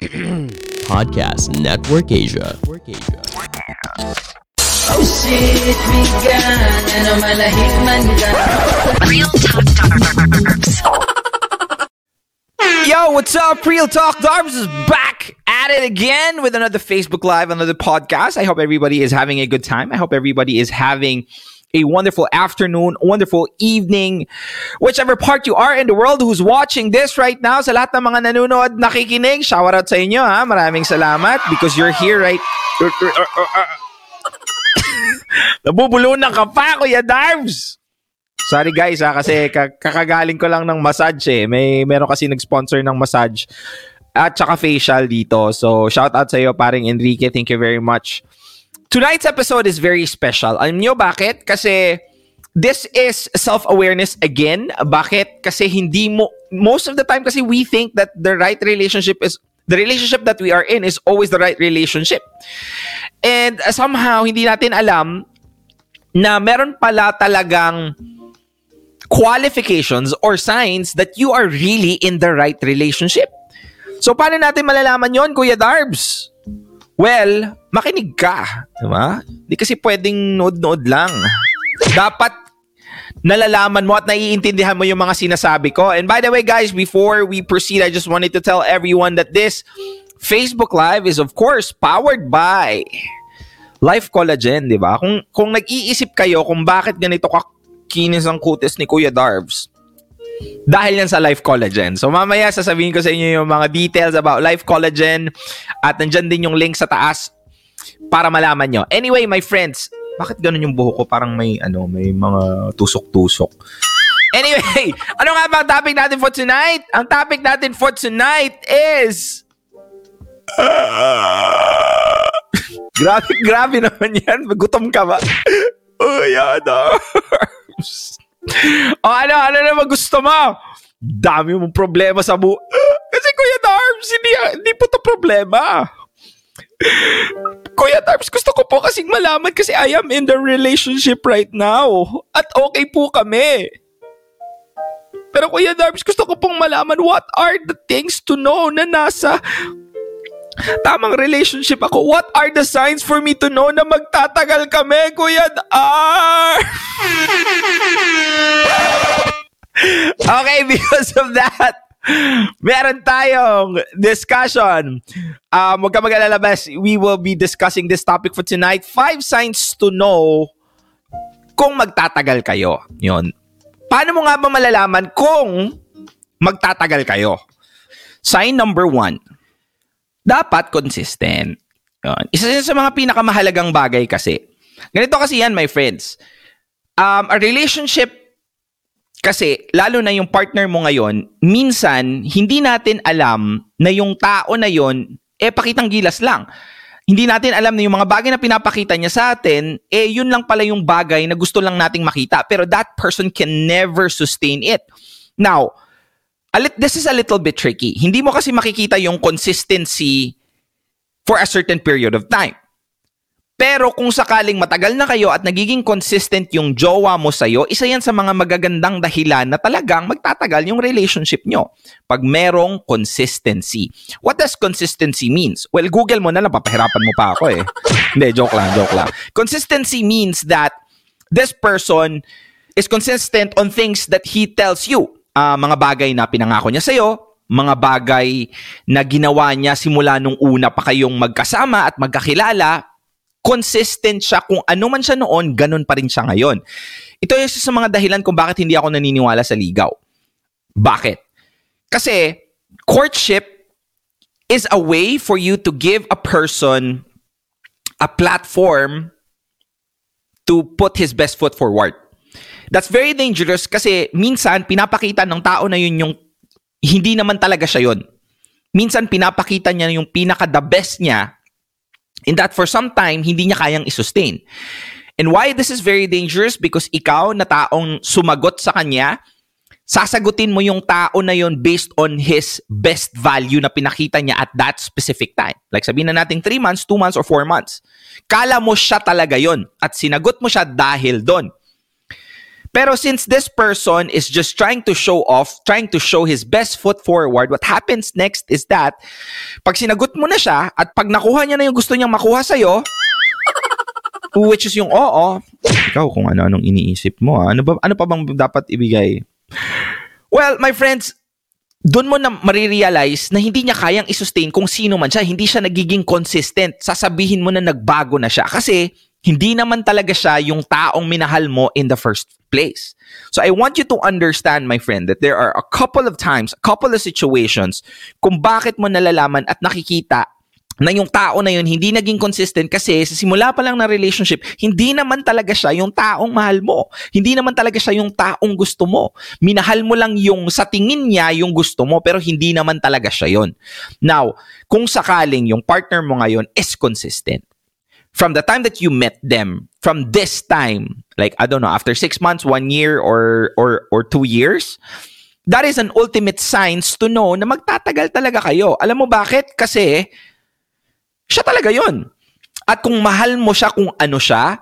Podcast Network Asia. Network Asia. Oh shit, bigan, ano malahig man Real Talk Darbs. Yo, what's up? Real Talk Darbs is back at it again with another Facebook Live, another podcast. I hope everybody is having a good time. I hope everybody is having a wonderful afternoon, wonderful evening, whichever part you are in the world who's watching this right now. Sa lahat ng mga nanonood, nakikinig, shout out sa inyo ha. Maraming salamat because you're here right... Nabubulunan ka pa, Kuya Darbs! Sorry guys ha, kasi kakagaling ko lang ng massage eh. May meron kasi nag-sponsor ng massage at saka facial dito. So shout out sa iyo paring Enrique. Thank you very much. Tonight's episode is very special. Alam niyo bakit? Kasi this is self-awareness again. Bakit? Kasi hindi mo most of the time kasi we think that the right relationship is the relationship that we are in is always the right relationship. And somehow hindi natin alam na meron pala talagang qualifications or signs that you are really in the right relationship. So, paano natin malalaman yon Kuya Darbs? Well, makinig ka. Diba? Hindi kasi pwedeng nood-nood lang. Dapat nalalaman mo at naiintindihan mo yung mga sinasabi ko. And by the way, guys, before we proceed, I just wanted to tell everyone that this Facebook Live is of course powered by Life Collagen, di ba? Kung, kung nag-iisip kayo kung bakit ganito ka kinis ang kutis ni Kuya Darbs. Dahil yan sa Life Collagen. So mamaya sasabihin ko sa inyo yung mga details about Life Collagen at nandyan din yung link sa taas para malaman nyo. Anyway, my friends, bakit ganun yung buhok ko? Parang may, ano, may mga tusok-tusok. Anyway, ano nga ba ang topic natin for tonight? Ang topic natin for tonight is... grabe, grabe naman yan. Gutom ka ba? Oh, yada. O ano, ano naman gusto mo? Dami mong problema sa bu... Kasi Kuya Darbs, hindi, hindi po to problema. Kuya Darbs, gusto ko po kasing malaman kasi I am in the relationship right now. At okay po kami. Pero Kuya Darbs, gusto ko pong malaman what are the things to know na nasa tamang relationship ako. What are the signs for me to know na magtatagal kami, Kuya Dar? okay, because of that, meron tayong discussion. Um, huwag ka mag-alala, We will be discussing this topic for tonight. Five signs to know kung magtatagal kayo. Yun. Paano mo nga ba malalaman kung magtatagal kayo? Sign number one dapat consistent. Yun. Isa sa mga pinakamahalagang bagay kasi. Ganito kasi yan, my friends. Um, a relationship kasi, lalo na yung partner mo ngayon, minsan, hindi natin alam na yung tao na yon eh, pakitang gilas lang. Hindi natin alam na yung mga bagay na pinapakita niya sa atin, eh, yun lang pala yung bagay na gusto lang nating makita. Pero that person can never sustain it. Now, this is a little bit tricky. Hindi mo kasi makikita yung consistency for a certain period of time. Pero kung sakaling matagal na kayo at nagiging consistent yung jowa mo sa'yo, isa yan sa mga magagandang dahilan na talagang magtatagal yung relationship nyo. Pag merong consistency. What does consistency means? Well, Google mo na lang, papahirapan mo pa ako eh. Hindi, joke lang, joke lang. Consistency means that this person is consistent on things that he tells you uh, mga bagay na pinangako niya sa'yo, mga bagay na ginawa niya simula nung una pa kayong magkasama at magkakilala, consistent siya kung ano man siya noon, ganun pa rin siya ngayon. Ito yung isa sa mga dahilan kung bakit hindi ako naniniwala sa ligaw. Bakit? Kasi courtship is a way for you to give a person a platform to put his best foot forward. That's very dangerous kasi minsan pinapakita ng tao na yun yung hindi naman talaga siya yun. Minsan pinapakita niya yung pinaka the best niya in that for some time hindi niya kayang i-sustain. And why this is very dangerous? Because ikaw na taong sumagot sa kanya, sasagutin mo yung tao na yon based on his best value na pinakita niya at that specific time. Like sabihin na natin 3 months, 2 months, or 4 months. Kala mo siya talaga yon at sinagot mo siya dahil doon. Pero since this person is just trying to show off, trying to show his best foot forward, what happens next is that pag sinagot mo na siya at pag nakuha niya na yung gusto niyang makuha sa'yo, which is yung oo, ikaw kung ano-anong iniisip mo. ah. Ano, ba, ano pa bang dapat ibigay? Well, my friends, doon mo na marirealize na hindi niya kayang isustain kung sino man siya. Hindi siya nagiging consistent. Sasabihin mo na nagbago na siya. Kasi hindi naman talaga siya yung taong minahal mo in the first place. So I want you to understand, my friend, that there are a couple of times, a couple of situations kung bakit mo nalalaman at nakikita na yung tao na yun hindi naging consistent kasi sa simula pa lang ng relationship, hindi naman talaga siya yung taong mahal mo. Hindi naman talaga siya yung taong gusto mo. Minahal mo lang yung sa tingin niya yung gusto mo pero hindi naman talaga siya yun. Now, kung sakaling yung partner mo ngayon is consistent, from the time that you met them, from this time, like I don't know, after six months, one year, or or or two years, that is an ultimate signs to know na magtatagal talaga kayo. Alam mo bakit? Kasi siya talaga yun. At kung mahal mo siya kung ano siya,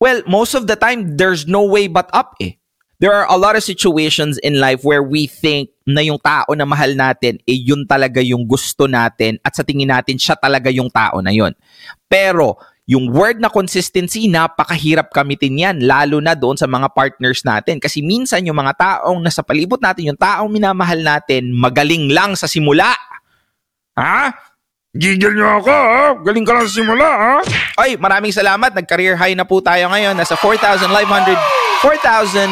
well, most of the time, there's no way but up eh. There are a lot of situations in life where we think na yung tao na mahal natin, eh yun talaga yung gusto natin at sa tingin natin, siya talaga yung tao na yun. Pero, yung word na consistency, napakahirap kamitin yan, lalo na doon sa mga partners natin. Kasi minsan yung mga taong nasa palibot natin, yung taong minamahal natin, magaling lang sa simula. Ha? Gigil niyo ako, ha? Galing ka lang sa simula, ha? Ay, maraming salamat. Nag-career high na po tayo ngayon. Nasa 4,500, 4,000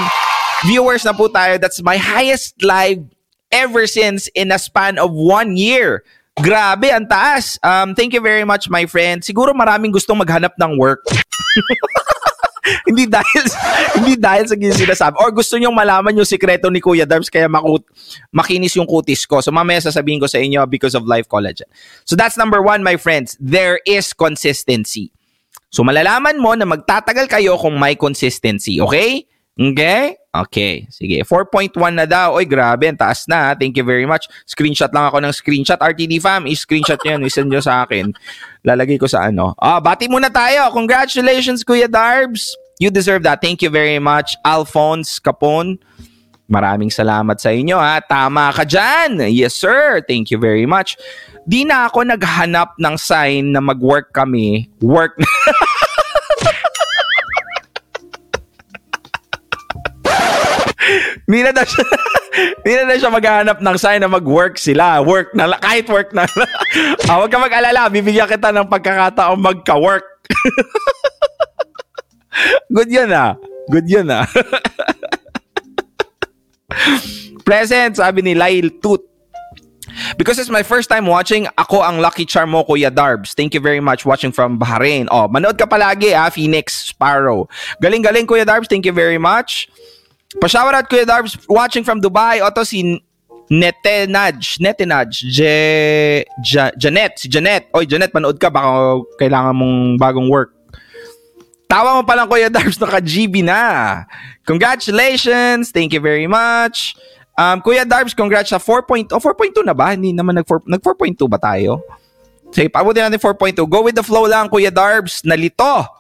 viewers na po tayo. That's my highest live ever since in a span of one year. Grabe, ang taas. Um, thank you very much, my friend. Siguro maraming gustong maghanap ng work. hindi dahil hindi dahil sa ginang sinasabi or gusto nyong malaman yung sikreto ni Kuya Darbs kaya makut makinis yung kutis ko. So mamaya sasabihin ko sa inyo because of Life Collagen. So that's number one, my friends. There is consistency. So malalaman mo na magtatagal kayo kung may consistency. Okay? Okay? Okay. Sige. 4.1 na daw. Oy, grabe. Ang taas na. Thank you very much. Screenshot lang ako ng screenshot. RTD fam, i-screenshot nyo yan. I-send nyo sa akin. Lalagay ko sa ano. Ah, bati muna tayo. Congratulations, Kuya Darbs. You deserve that. Thank you very much. Alphonse Capon. Maraming salamat sa inyo ha. Tama ka dyan. Yes sir. Thank you very much. Di na ako naghanap ng sign na mag-work kami. Work Hindi na daw siya, hindi na daw siya maghahanap ng sign na mag-work sila. Work na lang. Kahit work na lang. ah, huwag ka mag-alala. Bibigyan kita ng pagkakataong magka-work. Good yun ah. Good yun ah. Present, sabi ni Lyle Toot. Because it's my first time watching, ako ang lucky charm mo, Kuya Darbs. Thank you very much watching from Bahrain. Oh, manood ka palagi, ah, Phoenix Sparrow. Galing-galing, Kuya Darbs. Thank you very much. Pa-shout out, Kuya Darbs, watching from Dubai. Oto si Netenaj. Netenaj. Je, ja, Janet. Si Janet. Oy, Janet, manood ka. Baka kailangan mong bagong work. Tawa mo pa lang, Kuya Darbs, naka-GB na. Congratulations. Thank you very much. Um, Kuya Darbs, congrats sa 4.0. Oh, 4.2 na ba? Hindi naman nag-4, nag-4.2 ba tayo? Sige, pabuti natin 4.2. Go with the flow lang, Kuya Darbs. Nalito.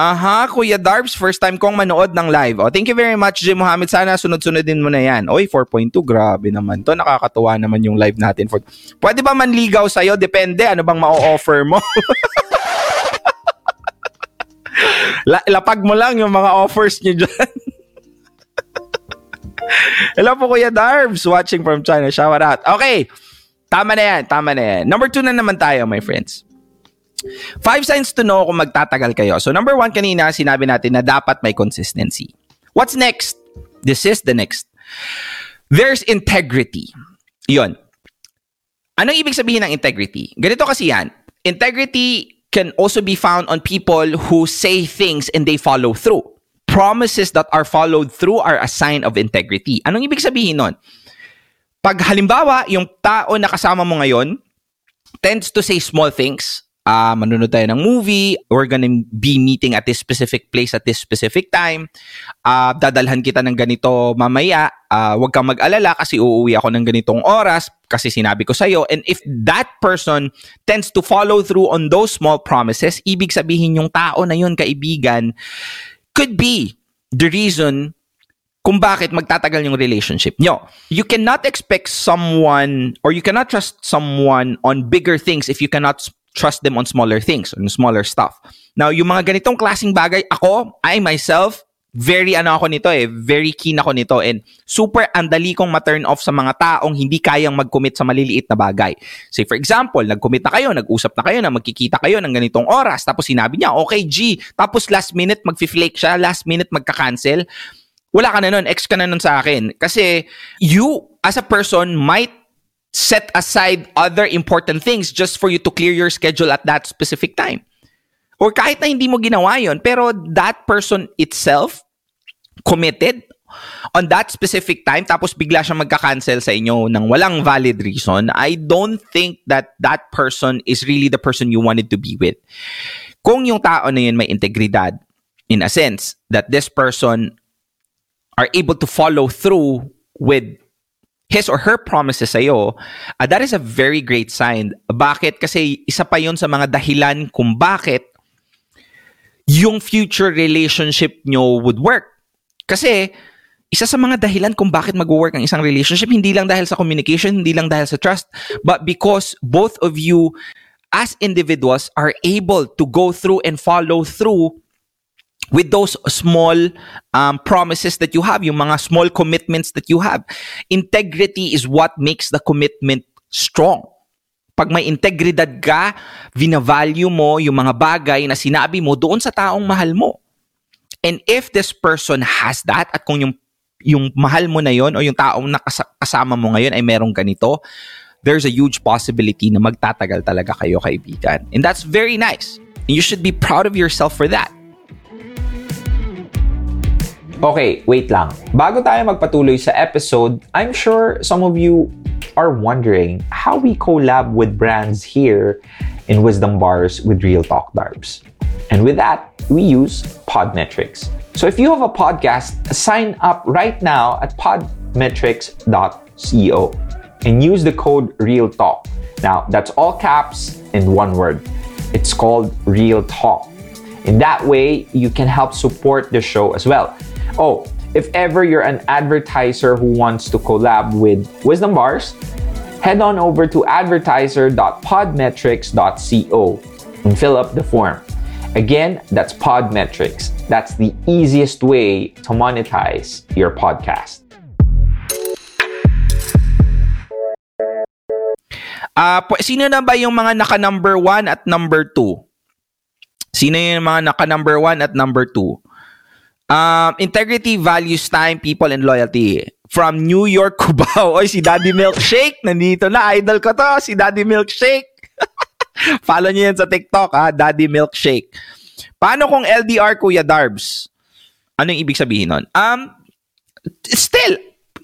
Aha, Kuya Darbs, first time kong manood ng live. Oh, thank you very much, Jim Mohammed. Sana sunod-sunodin mo na yan. Oy, 4.2, grabe naman to. Nakakatuwa naman yung live natin. For... Pwede ba manligaw sa'yo? Depende. Ano bang ma-offer mo? La- lapag mo lang yung mga offers niyo dyan. Hello po Kuya Darbs, watching from China. Shout out. Okay, tama na yan, tama na yan. Number two na naman tayo, my friends. Five signs to know kung magtatagal kayo. So number one, kanina sinabi natin na dapat may consistency. What's next? This is the next. There's integrity. Yon. Anong ibig sabihin ng integrity? Ganito kasi yan. Integrity can also be found on people who say things and they follow through. Promises that are followed through are a sign of integrity. Anong ibig sabihin nun? Pag halimbawa, yung tao na kasama mo ngayon tends to say small things, ah, manunod tayo ng movie, we're gonna be meeting at this specific place at this specific time, ah, dadalhan kita ng ganito mamaya, ah, huwag kang mag-alala kasi uuwi ako ng ganitong oras kasi sinabi ko sa'yo. And if that person tends to follow through on those small promises, ibig sabihin yung tao na yun, kaibigan, could be the reason kung bakit magtatagal yung relationship nyo. You cannot expect someone or you cannot trust someone on bigger things if you cannot trust them on smaller things, on smaller stuff. Now, yung mga ganitong klaseng bagay, ako, I myself, very ano ako nito eh, very keen ako nito and super andali kong ma-turn off sa mga taong hindi kayang mag-commit sa maliliit na bagay. Say for example, nag-commit na kayo, nag-usap na kayo na magkikita kayo ng ganitong oras, tapos sinabi niya, okay G, tapos last minute mag-flake siya, last minute magka-cancel. Wala ka na nun, ex ka na nun sa akin. Kasi you as a person might set aside other important things just for you to clear your schedule at that specific time. Or kahit na hindi mo ginawa yon pero that person itself committed on that specific time tapos bigla siya magka-cancel sa inyo ng walang valid reason, I don't think that that person is really the person you wanted to be with. Kung yung tao na yun may integridad, in a sense, that this person are able to follow through with his or her promises sa'yo, uh, that is a very great sign. Bakit? Kasi isa pa yun sa mga dahilan kung bakit yung future relationship nyo would work. Kasi, isa sa mga dahilan kung bakit mag-work ang isang relationship, hindi lang dahil sa communication, hindi lang dahil sa trust, but because both of you as individuals are able to go through and follow through with those small um, promises that you have, yung mga small commitments that you have. Integrity is what makes the commitment strong. Pag may integridad ka, vinavalue mo yung mga bagay na sinabi mo doon sa taong mahal mo. And if this person has that, at kung yung, yung mahal mo na yon o yung taong nakasa- kasama mo ngayon ay merong ganito, there's a huge possibility na magtatagal talaga kayo kaibigan. And that's very nice. And you should be proud of yourself for that. Okay, wait lang. Bago tayo magpatuloy sa episode, I'm sure some of you are wondering how we collab with brands here in Wisdom Bars with Real Talk Darbs. And with that, we use Podmetrics. So if you have a podcast, sign up right now at podmetrics.co and use the code Real Talk. Now, that's all caps in one word. It's called Real Talk. In that way, you can help support the show as well. Oh, if ever you're an advertiser who wants to collab with Wisdom Bars, head on over to advertiser.podmetrics.co and fill up the form. Again, that's Podmetrics. That's the easiest way to monetize your podcast. Ah, po- sino na ba yung mga naka number one at number two? Sino yung mga naka number one at number two? Um, integrity, values, time, people, and loyalty. From New York, Cubao. Oy, si Daddy Milkshake. Nandito na. Idol ko to. Si Daddy Milkshake. Follow niyo yan sa TikTok, ha? Daddy Milkshake. Paano kung LDR, Kuya Darbs? Ano yung ibig sabihin nun? Um, still,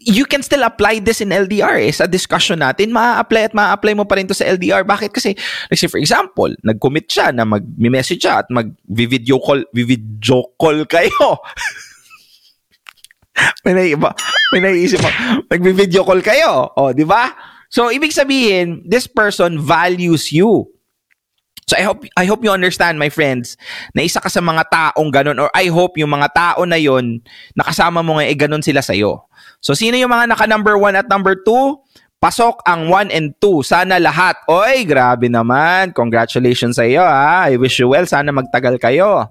you can still apply this in LDR eh. Sa discussion natin, maa-apply at maa-apply mo pa rin to sa LDR. Bakit? Kasi, like say for example, nag-commit siya na mag-message siya at mag-video call, video call kayo. may naiiba, may naiisip mo. Nag-video call kayo. O, di ba? So, ibig sabihin, this person values you. So I hope I hope you understand my friends na isa ka sa mga taong ganun or I hope yung mga tao na yon nakasama mo ngayon eh ganun sila sa iyo. So sino yung mga naka number one at number two? Pasok ang 1 and 2. Sana lahat. Oy, grabe naman. Congratulations sa iyo ha. I wish you well. Sana magtagal kayo.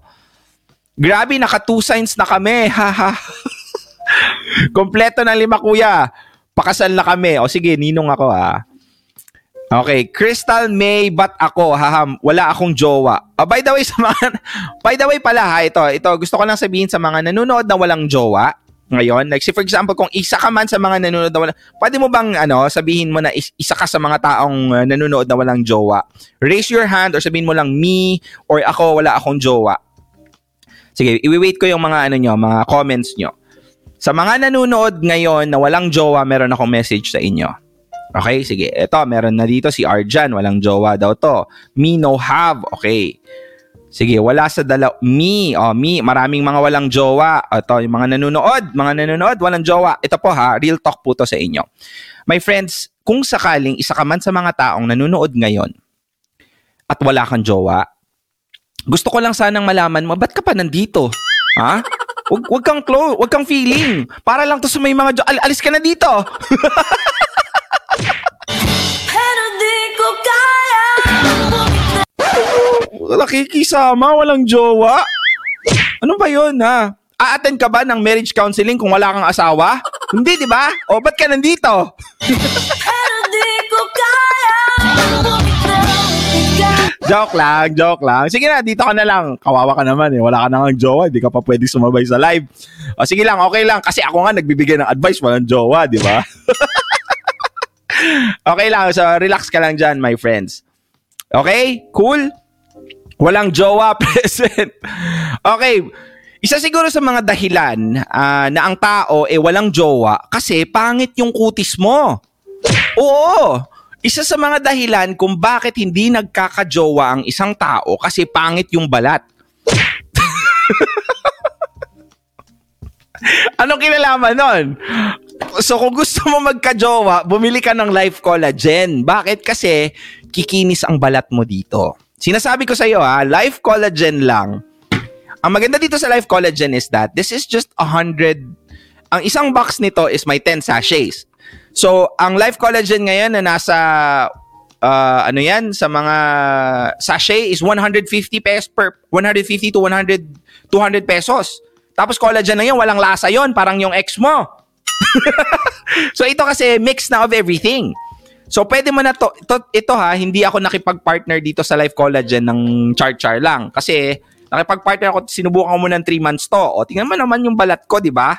Grabe, naka two signs na kami. Haha. Kompleto ng lima kuya. Pakasal na kami. O sige, ninong ako ha. Okay, Crystal May, but ako, haha, wala akong jowa. Ah, by the way, sa mga, by the way pala ha, ito, ito, gusto ko lang sabihin sa mga nanonood na walang jowa, ngayon, like, for example, kung isa ka man sa mga nanonood na walang, pwede mo bang, ano, sabihin mo na is- isa ka sa mga taong uh, nanonood na walang jowa? Raise your hand or sabihin mo lang me or ako, wala akong jowa. Sige, i-wait ko yung mga, ano nyo, mga comments nyo. Sa mga nanonood ngayon na walang jowa, meron akong message sa inyo. Okay, sige. Ito, meron na dito si Arjan. Walang jowa daw to. Me no have. Okay. Sige, wala sa dalaw. Me. Oh, me. Maraming mga walang jowa. Ito, yung mga nanonood. Mga nanonood, walang jowa. Ito po ha, real talk po to sa inyo. My friends, kung sakaling isa ka man sa mga taong nanonood ngayon at wala kang jowa, gusto ko lang sanang malaman mo, ba't ka pa nandito? Ha? Wag, wag kang close, wag kang feeling. Para lang to sa may mga jo- Al- alis ka na dito. Nakikisama, walang jowa. Ano ba 'yun, ha? A-attend ka ba ng marriage counseling kung wala kang asawa? Hindi, di ba? O, ba't ka nandito? Joke lang, joke lang. Sige na, dito ka na lang. Kawawa ka naman eh. Wala ka na nga jowa. Hindi ka pa pwede sumabay sa live. O sige lang, okay lang. Kasi ako nga nagbibigay ng advice. Walang jowa, di ba? okay lang. So, relax ka lang dyan, my friends. Okay? Cool? Walang jowa present. Okay. Isa siguro sa mga dahilan ah, na ang tao eh walang jowa kasi pangit yung kutis mo. Oo. Isa sa mga dahilan kung bakit hindi nagkakajowa ang isang tao kasi pangit yung balat. Anong kinalaman nun? So kung gusto mo magka-jowa, bumili ka ng Life Collagen. Bakit? Kasi kikinis ang balat mo dito. Sinasabi ko sa iyo ha, Life Collagen lang. Ang maganda dito sa Life Collagen is that this is just 100 ang isang box nito is may 10 sachets. So, ang Life Collagen ngayon na nasa uh, ano yan sa mga sachet is 150 pesos per 150 to 100 200 pesos. Tapos collagen na yun, walang lasa yon parang yung ex mo. so ito kasi mix na of everything. So pwede mo na to, ito, ito ha, hindi ako nakipag-partner dito sa Life Collagen ng char-char lang. Kasi nakipag-partner ako, sinubukan ko muna ng 3 months to. O tingnan mo naman yung balat ko, di ba?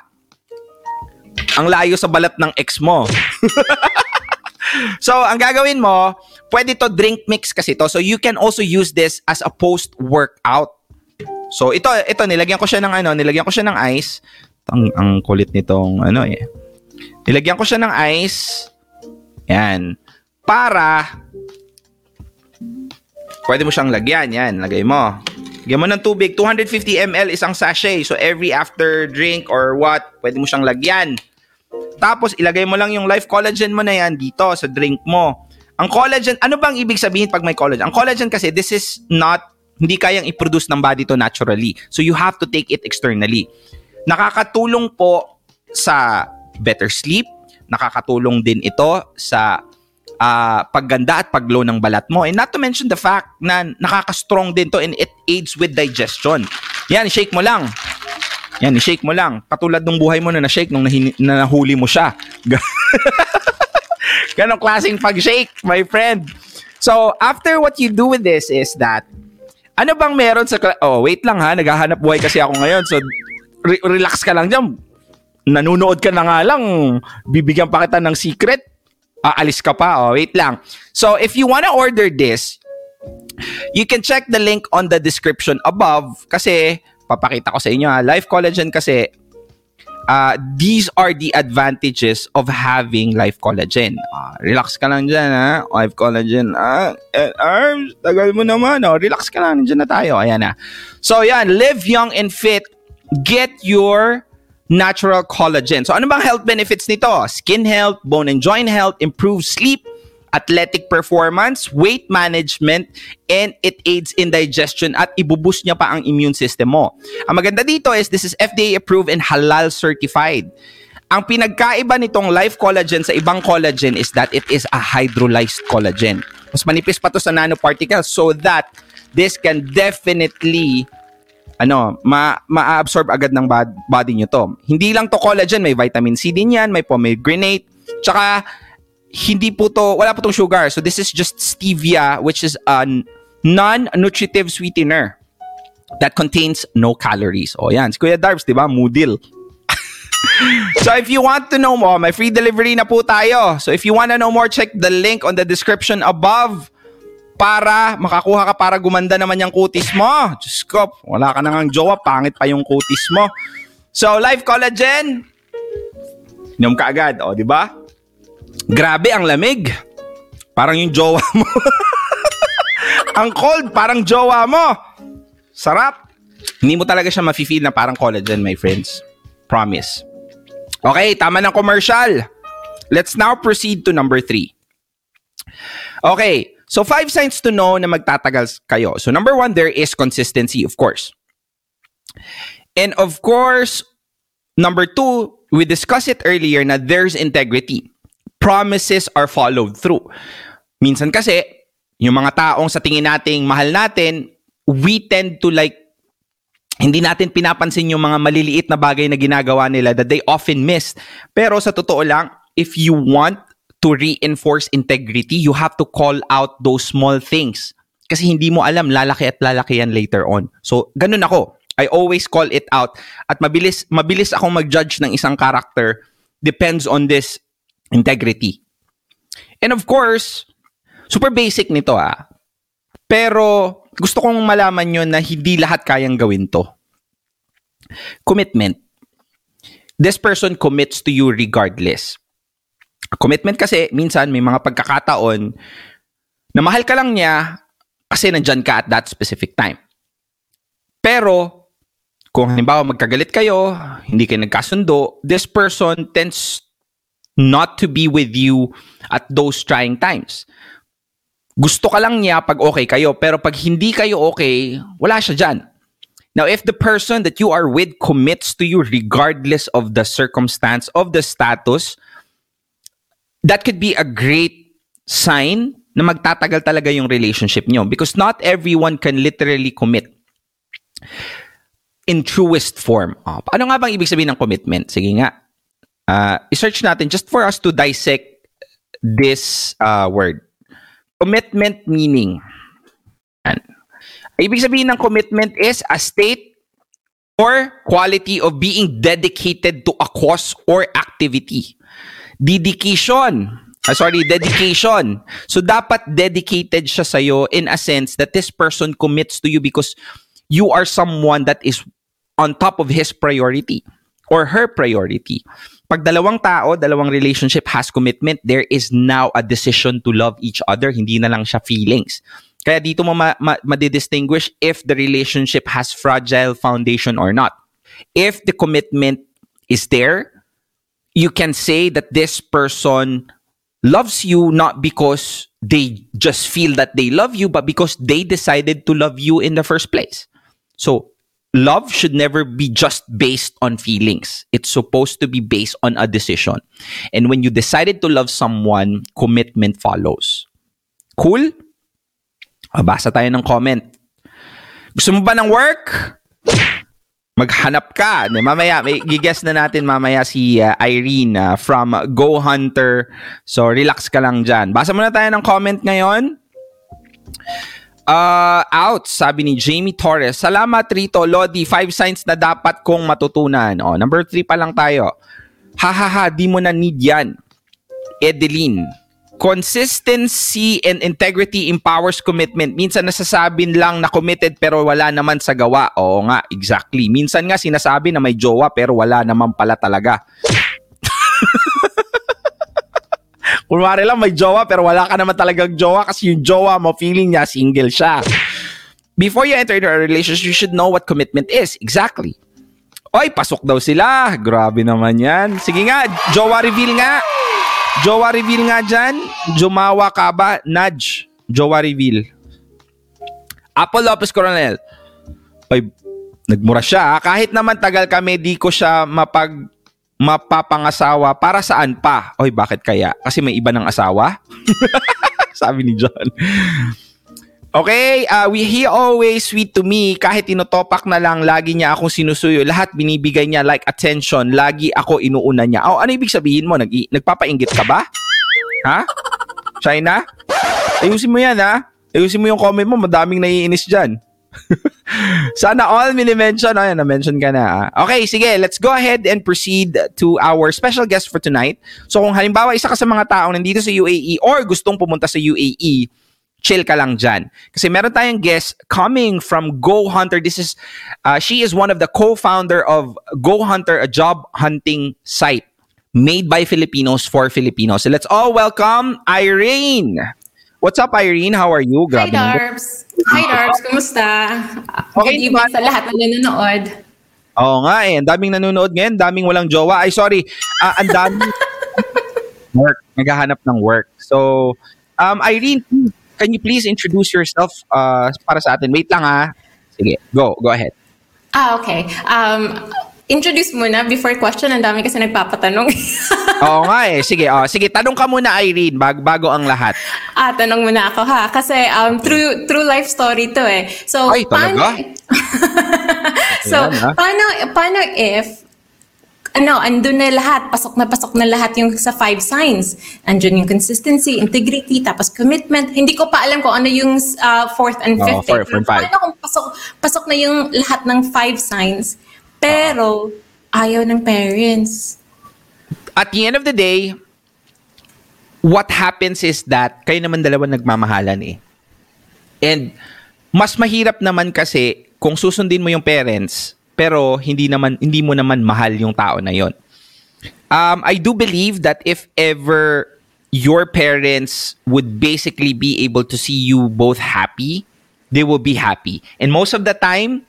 Ang layo sa balat ng ex mo. so, ang gagawin mo, pwede to drink mix kasi to. So, you can also use this as a post-workout. So, ito, ito, nilagyan ko siya ng ano, nilagyan ko siya ng ice. Ang, ang kulit nitong ano eh. Nilagyan ko siya ng ice. Yan. Para, pwede mo siyang lagyan. Yan, lagay mo. Lagyan mo ng tubig. 250 ml isang sachet. So, every after drink or what, pwede mo siyang lagyan. Tapos, ilagay mo lang yung life collagen mo na yan dito sa drink mo. Ang collagen, ano bang ibig sabihin pag may collagen? Ang collagen kasi, this is not, hindi kayang i-produce ng body to naturally. So, you have to take it externally. Nakakatulong po sa better sleep. Nakakatulong din ito sa ah, pagganda at paglow ng balat mo. And not to mention the fact na nakaka-strong din to and it aids with digestion. Yan, shake mo lang. Yan, i-shake mo lang. Katulad nung buhay mo na na-shake nung nahin- na nahuli mo siya. Ganong klaseng pag-shake, my friend. So, after what you do with this is that, ano bang meron sa... Oh, wait lang ha. Naghahanap buhay kasi ako ngayon. So, re- relax ka lang dyan. Nanunood ka na nga lang. Bibigyan pa kita ng secret. Aalis ka pa. Oh, wait lang. So, if you wanna order this, you can check the link on the description above kasi papakita ko sa inyo ha. Life Collagen kasi uh, these are the advantages of having Life Collagen. Ah, relax ka lang dyan ha. Life Collagen. Ah, eh, arms, tagal mo naman. Oh. Relax ka lang. Nandiyan na tayo. Ayan na. So yan, live young and fit. Get your natural collagen. So ano bang health benefits nito? Skin health, bone and joint health, improved sleep, athletic performance, weight management, and it aids in digestion at ibuboost niya pa ang immune system mo. Ang maganda dito is this is FDA approved and halal certified. Ang pinagkaiba nitong Life Collagen sa ibang collagen is that it is a hydrolyzed collagen. Mas manipis pa to sa nanoparticles so that this can definitely ano, ma ma-absorb agad ng bod- body nyo to. Hindi lang to collagen, may vitamin C din yan, may pomegranate, tsaka hindi po to, wala po tong sugar. So this is just stevia, which is a non-nutritive sweetener that contains no calories. O yan, si Kuya Darbs, di ba? Moodle. so if you want to know more, may free delivery na po tayo. So if you want to know more, check the link on the description above para makakuha ka para gumanda naman yung kutis mo. Diyos ko, wala ka nang jowa, pangit pa yung kutis mo. So, Life Collagen, inom ka agad, o, di ba? Grabe ang lamig. Parang yung jowa mo. ang cold, parang jowa mo. Sarap. Hindi mo talaga siya mafe-feel na parang collagen, my friends. Promise. Okay, tama ng commercial. Let's now proceed to number three. Okay, so five signs to know na magtatagal kayo. So number one, there is consistency, of course. And of course, number two, we discussed it earlier na there's integrity. Promises are followed through. Minsan kasi, yung mga taong sa tingin nating mahal natin, we tend to like hindi natin pinapansin yung mga maliliit na bagay na ginagawa nila that they often miss. Pero sa totoo lang, if you want to reinforce integrity, you have to call out those small things. Kasi hindi mo alam, lalaki at lalaki yan later on. So, ganun ako. I always call it out. At mabilis, mabilis akong mag-judge ng isang character depends on this integrity. And of course, super basic nito ah. Pero gusto kong malaman nyo na hindi lahat kayang gawin to. Commitment. This person commits to you regardless. Commitment kasi minsan may mga pagkakataon na mahal ka lang niya kasi nandyan ka at that specific time. Pero kung halimbawa magkagalit kayo, hindi kayo nagkasundo, this person tends not to be with you at those trying times gusto ka lang niya pag okay kayo, pero pag hindi kayo okay, wala siya dyan. Now, if the person that you are with commits to you regardless of the circumstance, of the status, that could be a great sign na magtatagal talaga yung relationship nyo. Because not everyone can literally commit in truest form. Oh, ano nga bang ibig sabihin ng commitment? Sige nga. Uh, i-search natin just for us to dissect this uh, word commitment meaning. Yan. Ibig sabihin ng commitment is a state or quality of being dedicated to a cause or activity. Dedication. Ah, sorry, dedication. So dapat dedicated siya sa'yo in a sense that this person commits to you because you are someone that is on top of his priority or her priority. Pag dalawang tao, dalawang relationship has commitment, there is now a decision to love each other. Hindi na lang siya feelings. Kaya dito mo ma- ma- madidistinguish if the relationship has fragile foundation or not. If the commitment is there, you can say that this person loves you not because they just feel that they love you, but because they decided to love you in the first place. So, love should never be just based on feelings. It's supposed to be based on a decision. And when you decided to love someone, commitment follows. Cool? O, basa tayo ng comment. Gusto mo ba ng work? Maghanap ka. Di, Mamaya, may gigess na natin mamaya si uh, Irene uh, from Go Hunter. So, relax ka lang dyan. Basa muna tayo ng comment ngayon. Uh, out, sabi ni Jamie Torres. Salamat, Rito. Lodi, five signs na dapat kong matutunan. Oh, number three pa lang tayo. Ha ha ha, di mo na need yan. Edeline. Consistency and integrity empowers commitment. Minsan nasasabing lang na committed pero wala naman sa gawa. Oo nga, exactly. Minsan nga sinasabi na may jowa pero wala naman pala talaga. Kunwari lang may jowa pero wala ka naman talagang jowa kasi yung jowa mo feeling niya single siya. Before you enter into a relationship, you should know what commitment is. Exactly. Oy, pasok daw sila. Grabe naman yan. Sige nga, jowa reveal nga. Jowa reveal nga dyan. Jumawa ka ba? Nudge. Jowa reveal. Apple Lopez Coronel. Oy, nagmura siya. ah. Kahit naman tagal kami, di ko siya mapag mapapangasawa. Para saan pa? Oy, bakit kaya? Kasi may iba ng asawa? Sabi ni John. Okay, uh, we, he always sweet to me. Kahit tinotopak na lang, lagi niya akong sinusuyo. Lahat binibigay niya like attention. Lagi ako inuuna niya. Oh, ano ibig sabihin mo? Nag nagpapainggit ka ba? Ha? China? Ayusin mo yan, ha? Ayusin mo yung comment mo. Madaming naiinis dyan. Sana all mini-mention. Ayan, na-mention ka na. ah. Okay, sige. Let's go ahead and proceed to our special guest for tonight. So kung halimbawa isa ka sa mga taong nandito sa UAE or gustong pumunta sa UAE, chill ka lang dyan. Kasi meron tayong guest coming from Go Hunter. This is, uh, she is one of the co-founder of Go Hunter, a job hunting site made by Filipinos for Filipinos. So let's all welcome Irene. What's up, Irene? How are you? Hi, Grabe naman. Darbs. Hi, Darbs. Kumusta? Okay, Good evening sa lahat na nanonood. Oo nga eh. Ang daming nanonood ngayon. Daming walang jowa. Ay, sorry. Ah, ang daming work. Naghahanap ng work. So, um, Irene, can you please introduce yourself uh, para sa atin? Wait lang ha. Sige, go. Go ahead. Ah, okay. Um, introduce muna before question. Ang dami kasi nagpapatanong. Oo nga eh. Sige, oh, sige, tanong ka muna Irene bag bago ang lahat. ah, tanong muna ako ha. Kasi um, true, true life story to eh. So, Ay, talaga? so, Ayan, paano, paano if ano, andun na lahat, pasok na pasok na lahat yung sa five signs. Andun yung consistency, integrity, tapos commitment. Hindi ko pa alam kung ano yung uh, fourth and fifth. eh. fourth and five. Paano kung pasok, pasok na yung lahat ng five signs, pero ayaw ng parents. At the end of the day, what happens is that kayo naman dalawa nagmamahalan eh. And mas mahirap naman kasi kung susundin mo yung parents pero hindi naman hindi mo naman mahal yung tao na yon. Um, I do believe that if ever your parents would basically be able to see you both happy, they will be happy. And most of the time,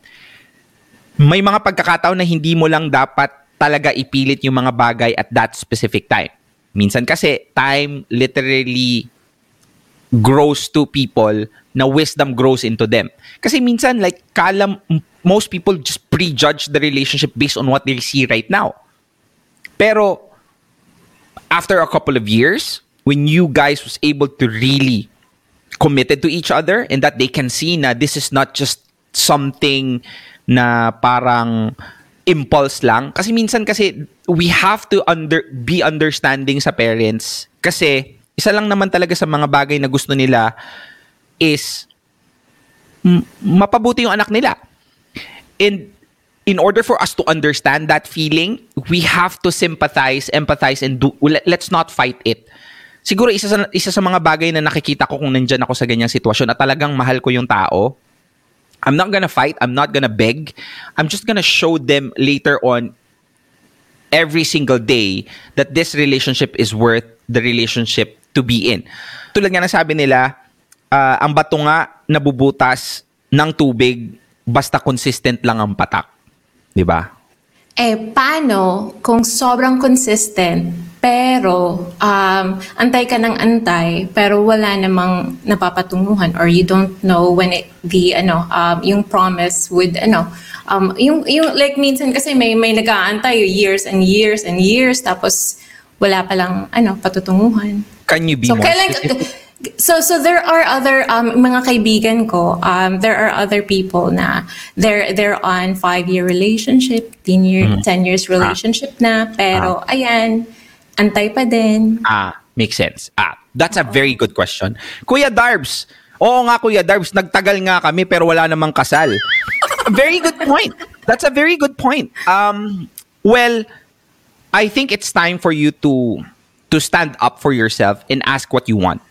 may mga pagkakataon na hindi mo lang dapat talaga ipilit yung mga bagay at that specific time. Minsan kasi time literally grows to people na wisdom grows into them. Kasi minsan like kalam most people just prejudge the relationship based on what they see right now. Pero after a couple of years, when you guys was able to really committed to each other and that they can see na this is not just something na parang impulse lang kasi minsan kasi we have to under be understanding sa parents kasi isa lang naman talaga sa mga bagay na gusto nila is mapabuti yung anak nila and in order for us to understand that feeling, we have to sympathize, empathize, and do, let- let's not fight it. Siguro isa sa, isa sa mga bagay na nakikita ko kung nandyan ako sa ganyang sitwasyon at talagang mahal ko yung tao, I'm not gonna fight, I'm not gonna beg, I'm just gonna show them later on every single day that this relationship is worth the relationship to be in. Tulad nga ng sabi nila, ah, ang bato nga nabubutas ng tubig basta consistent lang ang patak. 'Di ba? Eh, paano kung sobrang consistent, pero um, antay ka ng antay, pero wala namang napapatunguhan or you don't know when it, the, ano, um, yung promise would, ano, um, yung, yung, like minsan kasi may, may nag-aantay years and years and years, tapos wala palang, ano, patutunguhan. Can you be So, more kailan, so, so there are other, um, mga kaibigan ko, um, there are other people na they're, they're on five-year relationship, 10 year, Mm-hmm. 10 years relationship na, pero ayan, antay pa din. Ah, makes sense. Ah, that's a very good question. Kuya Darbs, oo nga Kuya Darbs, nagtagal nga kami pero wala namang kasal. very good point. That's a very good point. Um, well, I think it's time for you to to stand up for yourself and ask what you want.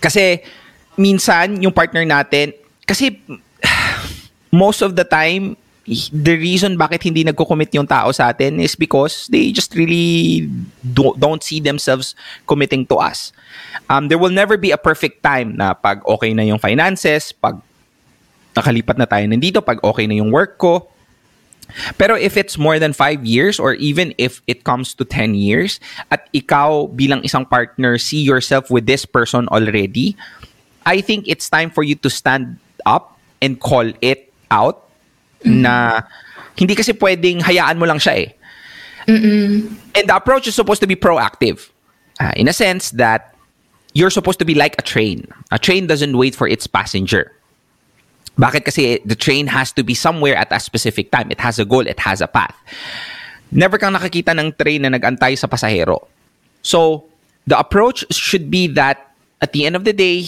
Kasi minsan yung partner natin, kasi most of the time, the reason bakit hindi nagko-commit yung tao sa atin is because they just really do, don't see themselves committing to us. Um, there will never be a perfect time na pag okay na yung finances, pag nakalipat na tayo nandito, pag okay na yung work ko. Pero if it's more than five years or even if it comes to 10 years at ikaw bilang isang partner see yourself with this person already, I think it's time for you to stand up and call it out na hindi kasi pwedeng hayaan mo lang siya eh. And the approach is supposed to be proactive. Uh, in a sense that you're supposed to be like a train. A train doesn't wait for its passenger. Bakit kasi the train has to be somewhere at a specific time. It has a goal, it has a path. Never kang nakakita ng train na nag-antay sa pasahero. So, the approach should be that at the end of the day,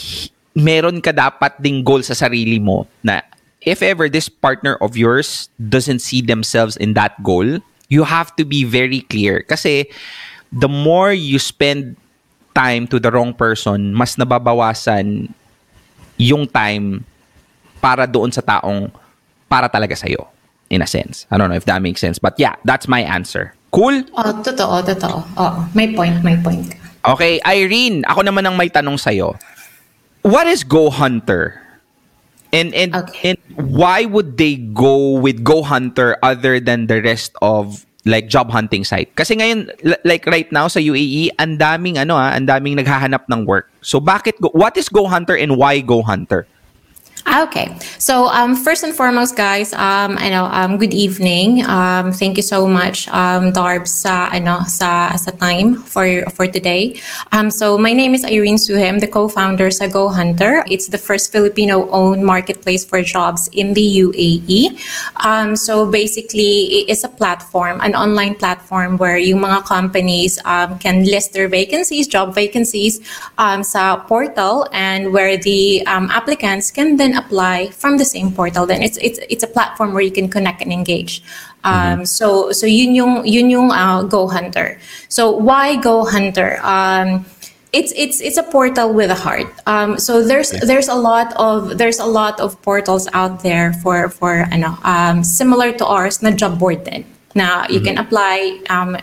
meron ka dapat ding goal sa sarili mo na if ever this partner of yours doesn't see themselves in that goal, you have to be very clear. Kasi the more you spend time to the wrong person, mas nababawasan yung time para doon sa taong para talaga sa'yo. In a sense. I don't know if that makes sense. But yeah, that's my answer. Cool? Oh, totoo, totoo. Oo, may point, may point. Okay, Irene, ako naman ang may tanong sa'yo. What is Go Hunter? And, and, Okay. and why would they go with Go Hunter other than the rest of like job hunting site? Kasi ngayon, like right now sa UAE, ang daming ano ah, ang daming naghahanap ng work. So bakit, go, what is Go Hunter and why Go Hunter? Ah, Okay. So um, first and foremost, guys, um, know, um, good evening. Um, thank you so much, um, Darbs, sa ano sa sa time for for today. Um, so my name is Irene Suhem, the co-founder sa Go Hunter. It's the first Filipino-owned marketplace for jobs in the UAE. Um, so basically, it's a platform, an online platform where yung mga companies um, can list their vacancies, job vacancies, um, sa portal, and where the um, applicants can then apply from the same portal. Then it's it's it's a platform where you can connect and engage. Um, So so yun yung yun yung uh, Go Hunter. So why Go Hunter? Um, it's it's it's a portal with a heart. Um, so there's there's a lot of there's a lot of portals out there for for ano um, similar to ours na job board din. Na you can apply um,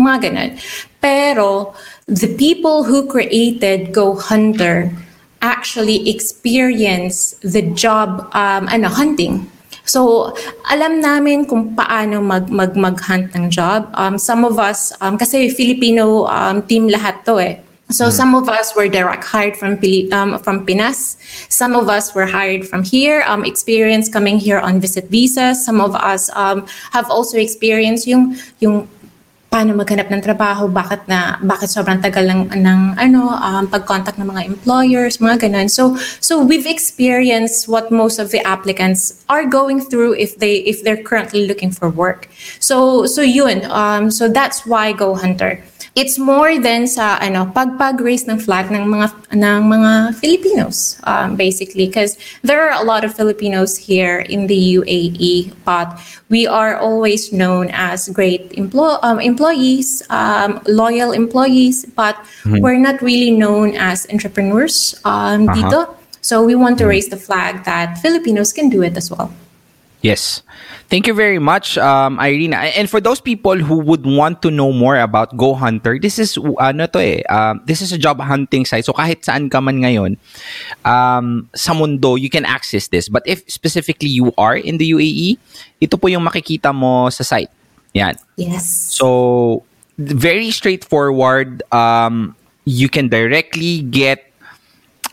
mga ganun. Pero the people who created Go Hunter actually experience the job um, ano hunting. So, alam namin kung paano mag, mag, mag-hunt ng job. Um, some of us, um, kasi Filipino um, team lahat to eh. So some of us were direct hired from Pili- um, from Pinas. Some of us were hired from here, um, experience coming here on visit visas. Some of us um, have also experienced yung yung paano maghanap ng trabaho, bakit na bakit sobrang tagal ng ng ano um, pag-contact ng mga employers, mga ganun. So so we've experienced what most of the applicants are going through if they if they're currently looking for work. So so yun, um, so that's why Go Hunter. It's more than sa ano pagpag-raise ng flag ng mga ng mga Filipinos um, basically. Because there are a lot of Filipinos here in the UAE but we are always known as great emplo- um, employees um, loyal employees but we're not really known as entrepreneurs um, dito. So we want to raise the flag that Filipinos can do it as well Yes. Thank you very much, um, Irene. And for those people who would want to know more about Go Hunter, this is ano to eh, um, this is a job hunting site. So kahit saan ka man ngayon, um, sa mundo, you can access this. But if specifically you are in the UAE, ito po yung makikita mo sa site. Yan. yes So, very straightforward. Um, you can directly get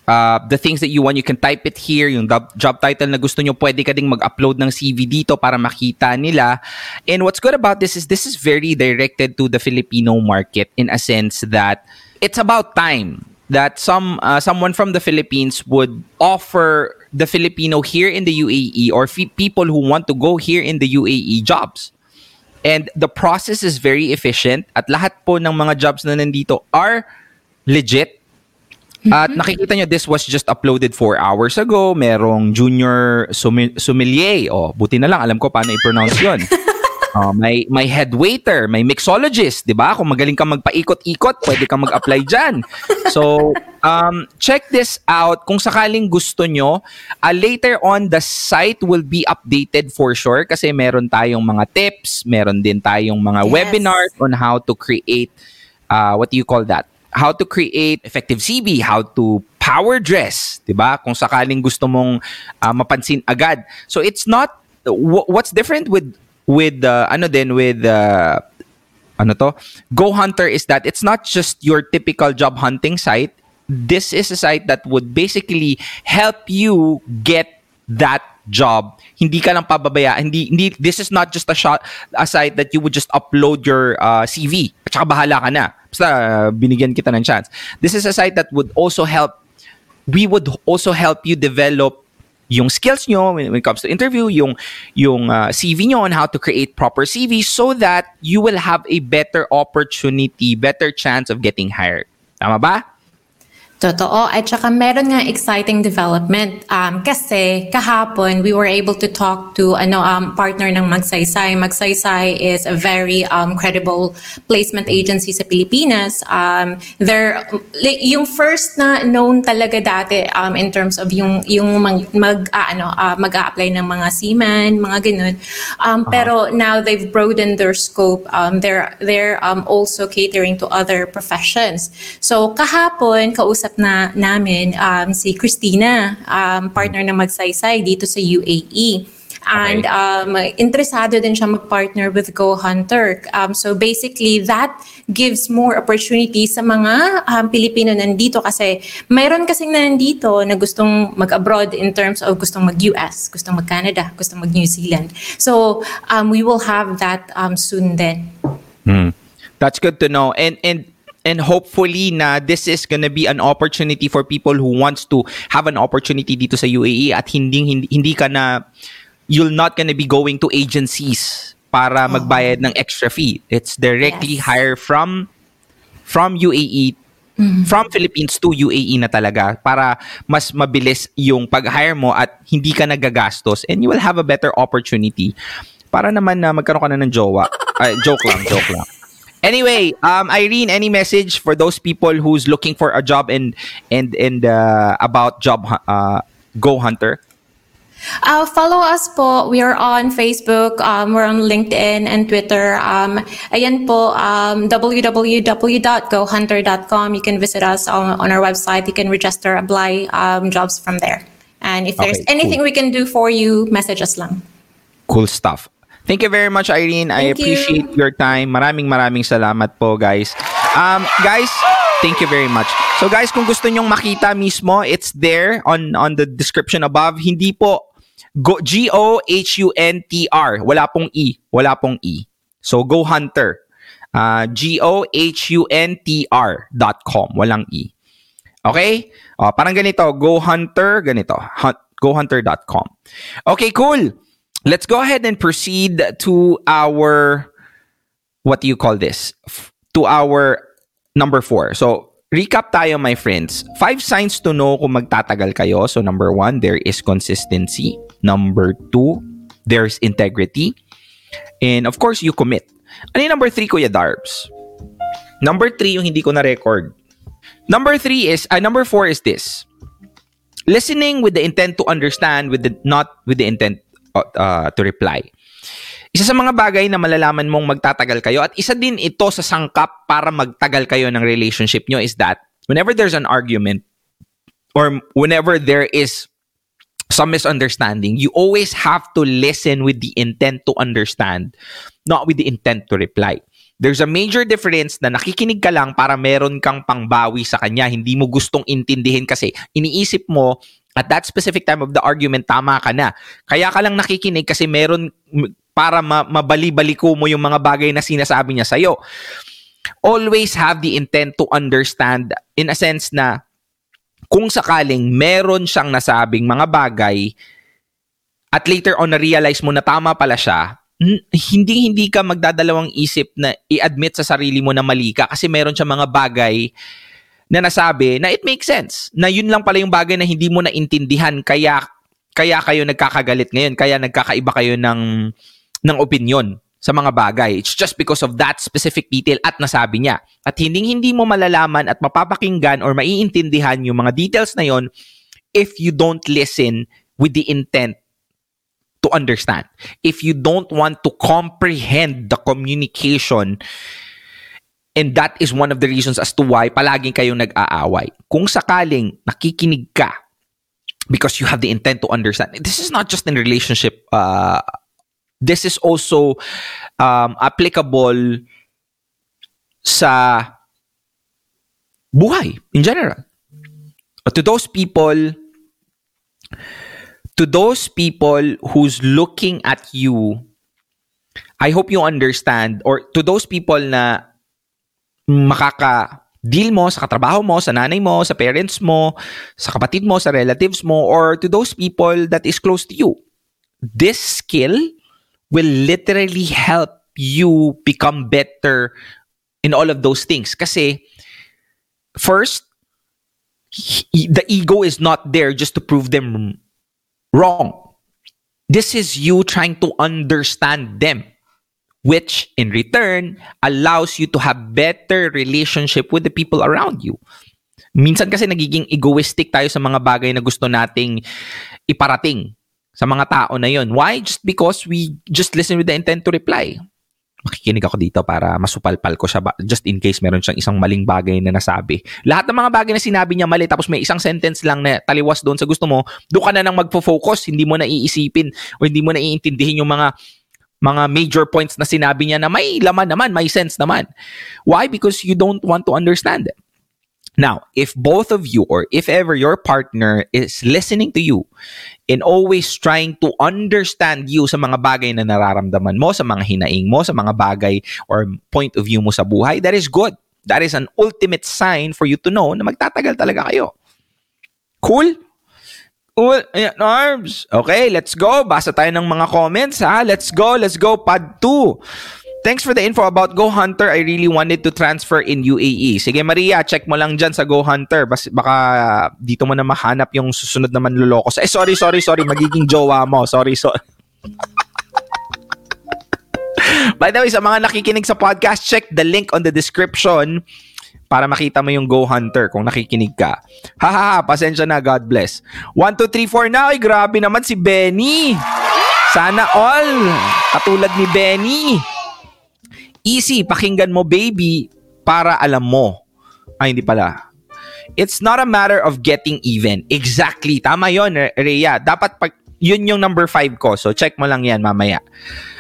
uh, the things that you want. You can type it here. Yung job, job title na gusto nyo, pwede ka ding mag-upload ng CV dito para makita nila. And what's good about this is this is very directed to the Filipino market in a sense that it's about time that some uh, someone from the Philippines would offer the Filipino here in the UAE or fi- people who want to go here in the UAE jobs. And the process is very efficient at lahat po ng mga jobs na nandito are legit. At nakikita nyo, this was just uploaded four hours ago. Merong junior sumi- sommelier. O, buti na lang. Alam ko paano i-pronounce yun. Oh, may may head waiter, may mixologist, 'di ba? Kung magaling ka magpaikot-ikot, pwede kang mag-apply diyan. So, um check this out kung sakaling gusto nyo. Uh, later on the site will be updated for sure kasi meron tayong mga tips, meron din tayong mga Yes. webinars on how to create uh what do you call that? How to create effective CV, how to power dress, 'di ba? Kung sakaling gusto mong uh, mapansin agad. So it's not wh- what's different with with uh, ano din with uh, ano to Go Hunter is that it's not just your typical job hunting site. This is a site that would basically help you get that job. Hindi ka lang pababaya. Hindi, hindi, this is not just a shot, a site that you would just upload your uh, CV. At saka bahala ka na. Basta uh, binigyan kita ng chance. This is a site that would also help we would also help you develop yung skills nyo when, it comes to interview, yung, yung uh, CV nyo on how to create proper CV so that you will have a better opportunity, better chance of getting hired. Tama ba? Totoo. At saka meron nga exciting development. Um, kasi kahapon, we were able to talk to ano, um, partner ng Magsaysay. Magsaysay is a very um, credible placement agency sa Pilipinas. Um, they're, like, yung first na known talaga dati um, in terms of yung, yung mag, mag, ah, ano, ah, mag-a-apply ng mga seaman, mga ganun. Um, Pero now they've broadened their scope. Um, they're they're um, also catering to other professions. So kahapon, kausap na namin um, si Christina, um, partner ng Magsaysay dito sa UAE. And um, interesado din siya mag-partner with Go Hunter. Um, so basically, that gives more opportunity sa mga um, Pilipino nandito kasi mayroon kasing na nandito na gustong mag-abroad in terms of gustong mag-US, gustong mag-Canada, gustong mag-New Zealand. So um, we will have that um, soon then. That's good to know. And and and hopefully na this is gonna be an opportunity for people who wants to have an opportunity dito sa UAE at hindi hindi, hindi ka na you're not gonna be going to agencies para magbayad ng extra fee. It's directly Yes. hire from from UAE from Philippines to UAE na talaga para mas mabilis yung pag-hire mo at hindi ka nagagastos and you will have a better opportunity para naman na magkaroon ka na ng jowa. Ay, joke lang, joke lang. Anyway, um, Irene, any message for those people who's looking for a job and and and uh, about job uh, Go Hunter? Uh, follow us po. We are on Facebook. Um, we're on LinkedIn and Twitter. Um, ayan po, um, www.gohunter.com. You can visit us on, on our website. You can register, apply um, jobs from there. And if there's Okay, anything cool. we can do for you, message us lang. Cool stuff. Thank you very much, Irene. I Thank you. appreciate your time. Maraming maraming salamat po, guys. Um, guys, thank you very much. So, guys, kung gusto nyong makita mismo, it's there on on the description above. Hindi po go, G-O-H-U-N-T-R. Wala pong E. Wala pong E. So, Go Hunter. Uh, G-O-H-U-N-T-R dot com. Walang E. Okay? O, parang ganito. Go Hunter, ganito. Hunt, gohunter.com. Okay, cool. Let's go ahead and proceed to our, what do you call this? F- To our number four. So, recap tayo, my friends. Five signs to know kung magtatagal kayo. So, number one, there is consistency. Number two, there's integrity. And of course, you commit. Ano yung number three, Kuya Darbs? Number three, yung hindi ko na-record. Number three is, uh, number four is this. Listening with the intent to understand, with the not with the intent uh, uh, to reply. Isa sa mga bagay na malalaman mong magtatagal kayo at isa din ito sa sangkap para magtagal kayo ng relationship nyo is that whenever there's an argument or whenever there is some misunderstanding, you always have to listen with the intent to understand, not with the intent to reply. There's a major difference na nakikinig ka lang para meron kang pangbawi sa kanya. Hindi mo gustong intindihin kasi iniisip mo at that specific time of the argument, tama ka na. Kaya ka lang nakikinig kasi meron para ma- mabali-baliko mo yung mga bagay na sinasabi niya sa'yo. Always have the intent to understand in a sense na kung sakaling meron siyang nasabing mga bagay at later on na-realize mo na tama pala siya, hindi hindi ka magdadalawang isip na i-admit sa sarili mo na mali ka kasi meron siya mga bagay na nasabi na it makes sense. Na yun lang pala yung bagay na hindi mo naintindihan kaya kaya kayo nagkakagalit ngayon, kaya nagkakaiba kayo ng ng opinion sa mga bagay. It's just because of that specific detail at nasabi niya. At hindi hindi mo malalaman at mapapakinggan or maiintindihan yung mga details na yon if you don't listen with the intent to understand. If you don't want to comprehend the communication and that is one of the reasons as to why palaging kayong nag-aaway. Kung sakaling nakikinig ka because you have the intent to understand. This is not just in relationship uh, this is also um, applicable sa buhay in general. Uh, To those people, to those people who's looking at you, I hope you understand, or to those people na makaka deal mo sa katrabaho mo, sa nanay mo, sa parents mo, sa kapatid mo, sa relatives mo, or to those people that is close to you. This skill will literally help you become better in all of those things. Kasi, first, he- the ego is not there just to prove them wrong. This is you trying to understand them, which in return allows you to have better relationship with the people around you. Minsan kasi nagiging egoistic tayo sa mga bagay na gusto nating iparating sa mga tao na yon. Why? Just because we just listen with the intent to reply. makikinig ako dito para masupalpal ko siya just in case meron siyang isang maling bagay na nasabi. Lahat ng mga bagay na sinabi niya mali tapos may isang sentence lang na taliwas doon sa gusto mo, doon ka na nang magfo-focus, hindi mo na iisipin o hindi mo na iintindihin yung mga mga major points na sinabi niya na may laman naman, may sense naman. Why? Because you don't want to understand it. Now, if both of you or if ever your partner is listening to you and always trying to understand you sa mga bagay na nararamdaman mo, sa mga hinaing mo, sa mga bagay or point of view mo sa buhay, that is good. That is an ultimate sign for you to know na magtatagal talaga kayo. Cool? Cool. Ayan, Arms. Okay, let's go. Basa tayo ng mga comments ha. Let's go. Let's go. Pad 2. Thanks for the info about Go Hunter. I really wanted to transfer in UAE. Sige Maria, check mo lang dyan sa Go Hunter. Bas, baka dito mo na mahanap yung susunod naman luloko. Eh, sorry, sorry, sorry. Magiging jowa mo. Sorry, sorry. By the way, sa mga nakikinig sa podcast, check the link on the description para makita mo yung Go Hunter kung nakikinig ka. Hahaha, pasensya na, God bless. 1, 2, 3, 4 na. Ay, grabe naman si Benny. Sana all. Katulad ni Benny. Easy, pakinggan mo baby para alam mo. Ay, hindi pala. It's not a matter of getting even. Exactly. Tama yon Rhea. Dapat pag, yun yung number 5 ko. So, check mo lang yan mamaya.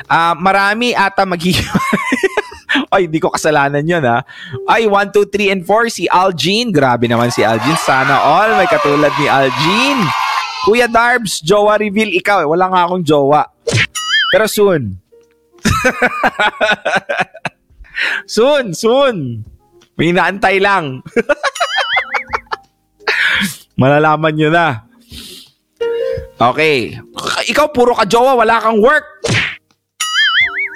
Ah, marami ata magiging... Ay, di ko kasalanan yun ha. Ay, 1, 2, 3, and 4. Si Algene. Grabe naman si Algene. Sana all may katulad ni Algene. Kuya Darbs, jowa reveal ikaw. Wala nga akong jowa. Pero soon. soon, soon. May inaantay lang. Malalaman nyo na. Okay. Ikaw, puro ka jowa, wala kang work.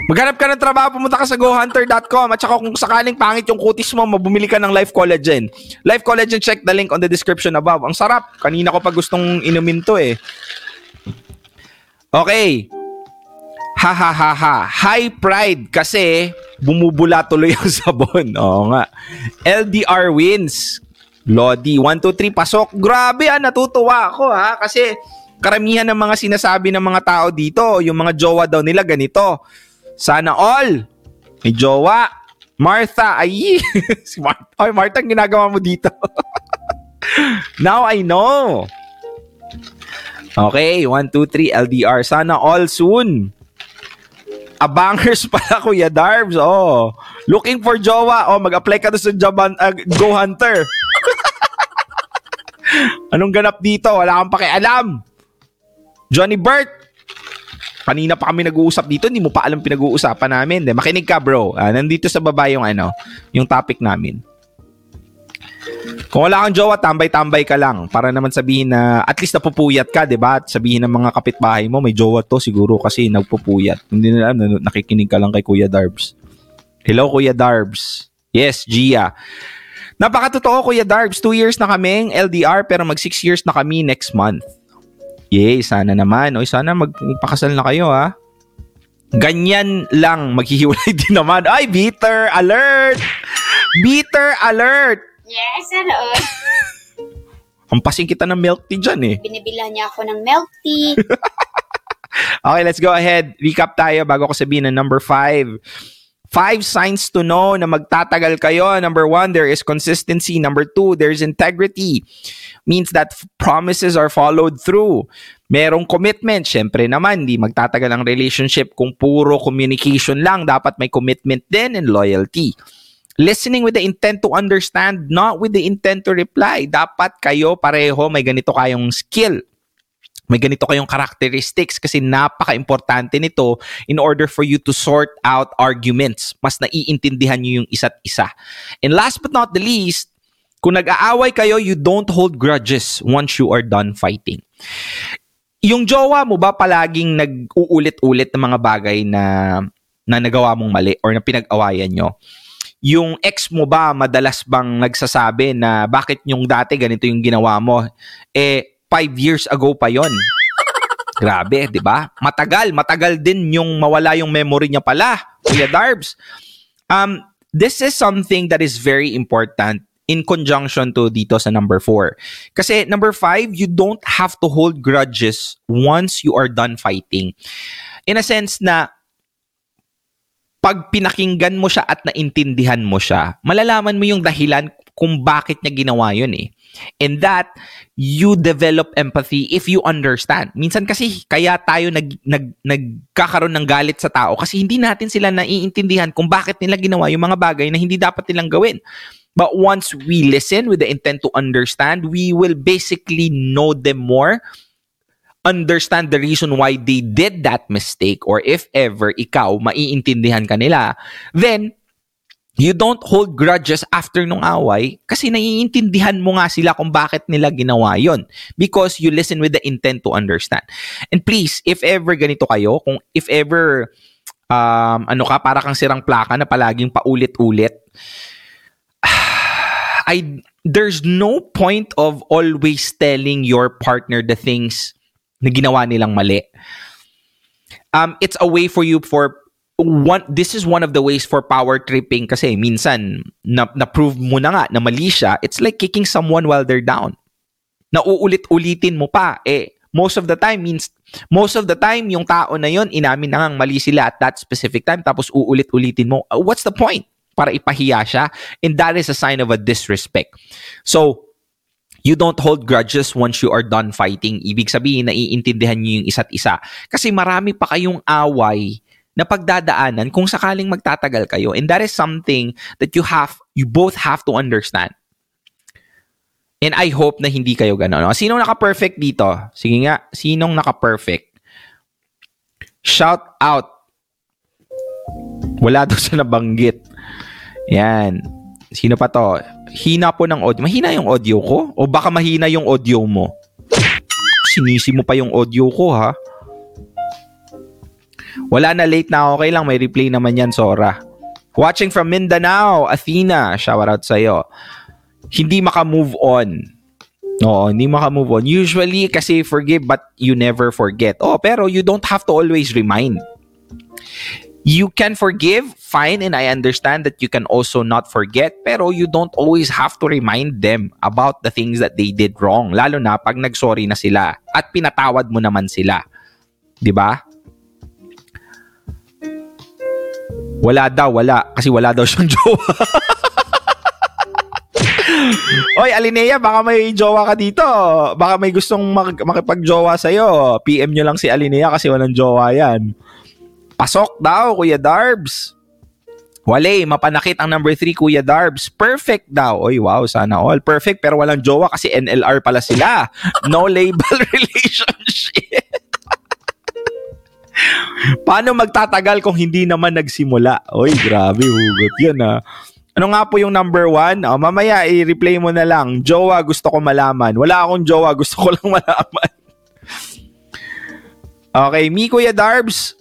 Maghanap ka ng trabaho, pumunta ka sa gohunter.com at saka kung sakaling pangit yung kutis mo, mabumili ka ng Life Collagen. Life Collagen, check the link on the description above. Ang sarap. Kanina ko pa gustong inumin to eh. Okay. Ha ha ha ha. High pride kasi bumubula tuloy ang sabon. Oo nga. LDR wins. Lodi. 1, 2, 3, pasok. Grabe ah, natutuwa ako ha. Kasi karamihan ng mga sinasabi ng mga tao dito, yung mga jowa daw nila ganito. Sana all. May jowa. Martha, ay. si Martha. Ay, Martha, ang ginagawa mo dito. Now I know. Okay, 1, 2, 3, LDR. Sana all soon. Abangers pala, Kuya Darbs. Oh. Looking for jowa. Oh, mag-apply ka to sa job, hun- uh, Go Hunter. Anong ganap dito? Wala kang pakialam. Johnny Bert. Kanina pa kami nag-uusap dito, hindi mo pa alam pinag-uusapan namin. De, makinig ka, bro. Ah, nandito sa baba yung ano, yung topic namin. Kung wala kang jowa, tambay-tambay ka lang para naman sabihin na at least napupuyat ka, 'di ba? At sabihin ng mga kapitbahay mo, may jowa to siguro kasi nagpupuyat. Hindi nila alam, nakikinig ka lang kay Kuya Darbs. Hello, Kuya Darbs. Yes, Gia. Napakatotoo, Kuya Darbs. Two years na kaming LDR pero mag six years na kami next month. Yay, sana naman. Oy, sana mag- magpakasal na kayo, ha? Ganyan lang, maghihiwalay din naman. Ay, bitter alert! Bitter alert! Yes, hello. Hampasin kita ng milk tea dyan eh. Binibilan niya ako ng milk tea. Okay, let's go ahead. Recap tayo bago ko sabihin ng number five. Five signs to know na magtatagal kayo. Number one, there is consistency. Number two, there's integrity. Means that promises are followed through. Merong commitment. Siyempre naman, di magtatagal ang relationship kung puro communication lang. Dapat may commitment din and loyalty. Listening with the intent to understand, not with the intent to reply. Dapat kayo pareho may ganito kayong skill may ganito kayong characteristics kasi napaka-importante nito in order for you to sort out arguments. Mas naiintindihan nyo yung isa't isa. And last but not the least, kung nag-aaway kayo, you don't hold grudges once you are done fighting. Yung jowa mo ba palaging nag-uulit-ulit ng mga bagay na na nagawa mong mali or na pinag-awayan nyo? Yung ex mo ba madalas bang nagsasabi na bakit yung dati ganito yung ginawa mo? Eh, five years ago pa yon. Grabe, di ba? Matagal, matagal din yung mawala yung memory niya pala, Kuya Darbs. Um, this is something that is very important in conjunction to dito sa number four. Kasi number five, you don't have to hold grudges once you are done fighting. In a sense na pag pinakinggan mo siya at naintindihan mo siya, malalaman mo yung dahilan kung bakit niya ginawa yun eh. And that, you develop empathy if you understand. Minsan kasi kaya tayo nag, nag, nagkakaroon ng galit sa tao kasi hindi natin sila naiintindihan kung bakit nila ginawa yung mga bagay na hindi dapat nilang gawin. But once we listen with the intent to understand, we will basically know them more understand the reason why they did that mistake or if ever ikaw maiintindihan ka nila, then you don't hold grudges after nung away kasi naiintindihan mo nga sila kung bakit nila ginawa yon because you listen with the intent to understand. And please, if ever ganito kayo, kung if ever um, ano ka, para kang sirang plaka na palaging paulit-ulit, I there's no point of always telling your partner the things na ginawa nilang mali. Um, it's a way for you for one this is one of the ways for power tripping kasi minsan na, na prove mo na nga na mali siya it's like kicking someone while they're down. Nauulit-ulitin mo pa eh. Most of the time means most of the time yung tao na yon inamin na ngang mali sila at that specific time tapos uulit-ulitin mo. Uh, what's the point para ipahiya siya and that is a sign of a disrespect so you don't hold grudges once you are done fighting. Ibig sabihin, naiintindihan niyo yung isa't isa. Kasi marami pa kayong away na pagdadaanan kung sakaling magtatagal kayo. And that is something that you have, you both have to understand. And I hope na hindi kayo gano'n. Sinong naka-perfect dito? Sige nga, sinong naka-perfect? Shout out. Wala daw sa nabanggit. Yan. Sino pa to? Hina po ng audio. Mahina yung audio ko? O baka mahina yung audio mo? Sinisi mo pa yung audio ko, ha? Wala na late na okay lang. May replay naman yan, Sora. Watching from Mindanao, Athena. Shout out sa'yo. Hindi maka-move on. Oo, hindi maka-move on. Usually, kasi forgive but you never forget. Oh, pero you don't have to always remind. You can forgive, fine, and I understand that you can also not forget, pero you don't always have to remind them about the things that they did wrong, lalo na pag nagsorry na sila at pinatawad mo naman sila. 'Di ba? Wala daw, wala. Kasi wala daw siyang jowa. Oy, Alinea, baka may jowa ka dito. Baka may gustong mag- makipag-jowa sa'yo. PM nyo lang si Alinea kasi walang jowa yan. Pasok daw, Kuya Darbs. Wale, mapanakit ang number 3, Kuya Darbs. Perfect daw. Oy, wow, sana all. Perfect, pero walang jowa kasi NLR pala sila. No label relationship. Paano magtatagal kung hindi naman nagsimula? Oy, grabe, hugot yun ah. Ano nga po yung number one? Oh, mamaya i-replay mo na lang. Jowa, gusto ko malaman. Wala akong jowa, gusto ko lang malaman. okay, me, Kuya Darbs.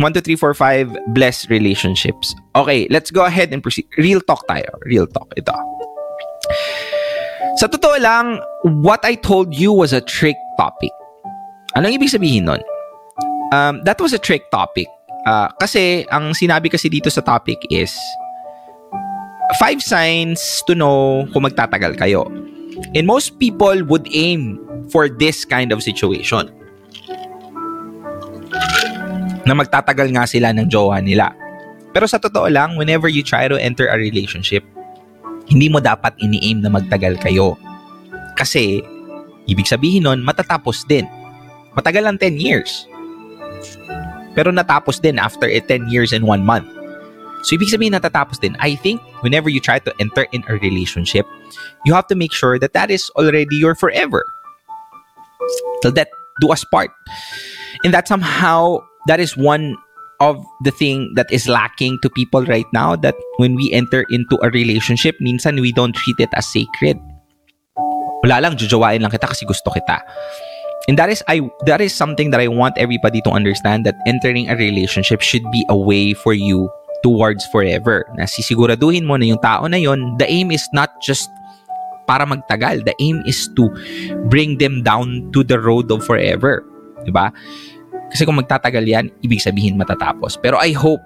1, 2, 3, 4, 5, blessed relationships. Okay, let's go ahead and proceed. Real talk tayo. Real talk. Ito. Sa totoo lang, what I told you was a trick topic. Anong ibig sabihin nun? Um, that was a trick topic. Uh, kasi, ang sinabi kasi dito sa topic is, five signs to know kung magtatagal kayo. And most people would aim for this kind of situation. Na magtatagal nga sila ng jowa nila. Pero sa totoo lang, whenever you try to enter a relationship, hindi mo dapat ini-aim na magtagal kayo. Kasi, ibig sabihin nun, matatapos din. Matagal lang 10 years. Pero natapos din after eh, 10 years and 1 month. So, ibig sabihin natatapos din. I think whenever you try to enter in a relationship, you have to make sure that that is already your forever. Till that do us part. And that somehow, that is one of the thing that is lacking to people right now that when we enter into a relationship, minsan we don't treat it as sacred. Wala lang, jujawain lang kita kasi gusto kita. And that is I that is something that I want everybody to understand that entering a relationship should be a way for you towards forever. Na sisiguraduhin mo na yung tao na yon, the aim is not just para magtagal. The aim is to bring them down to the road of forever. 'Di ba? Kasi kung magtatagal yan, ibig sabihin matatapos. Pero I hope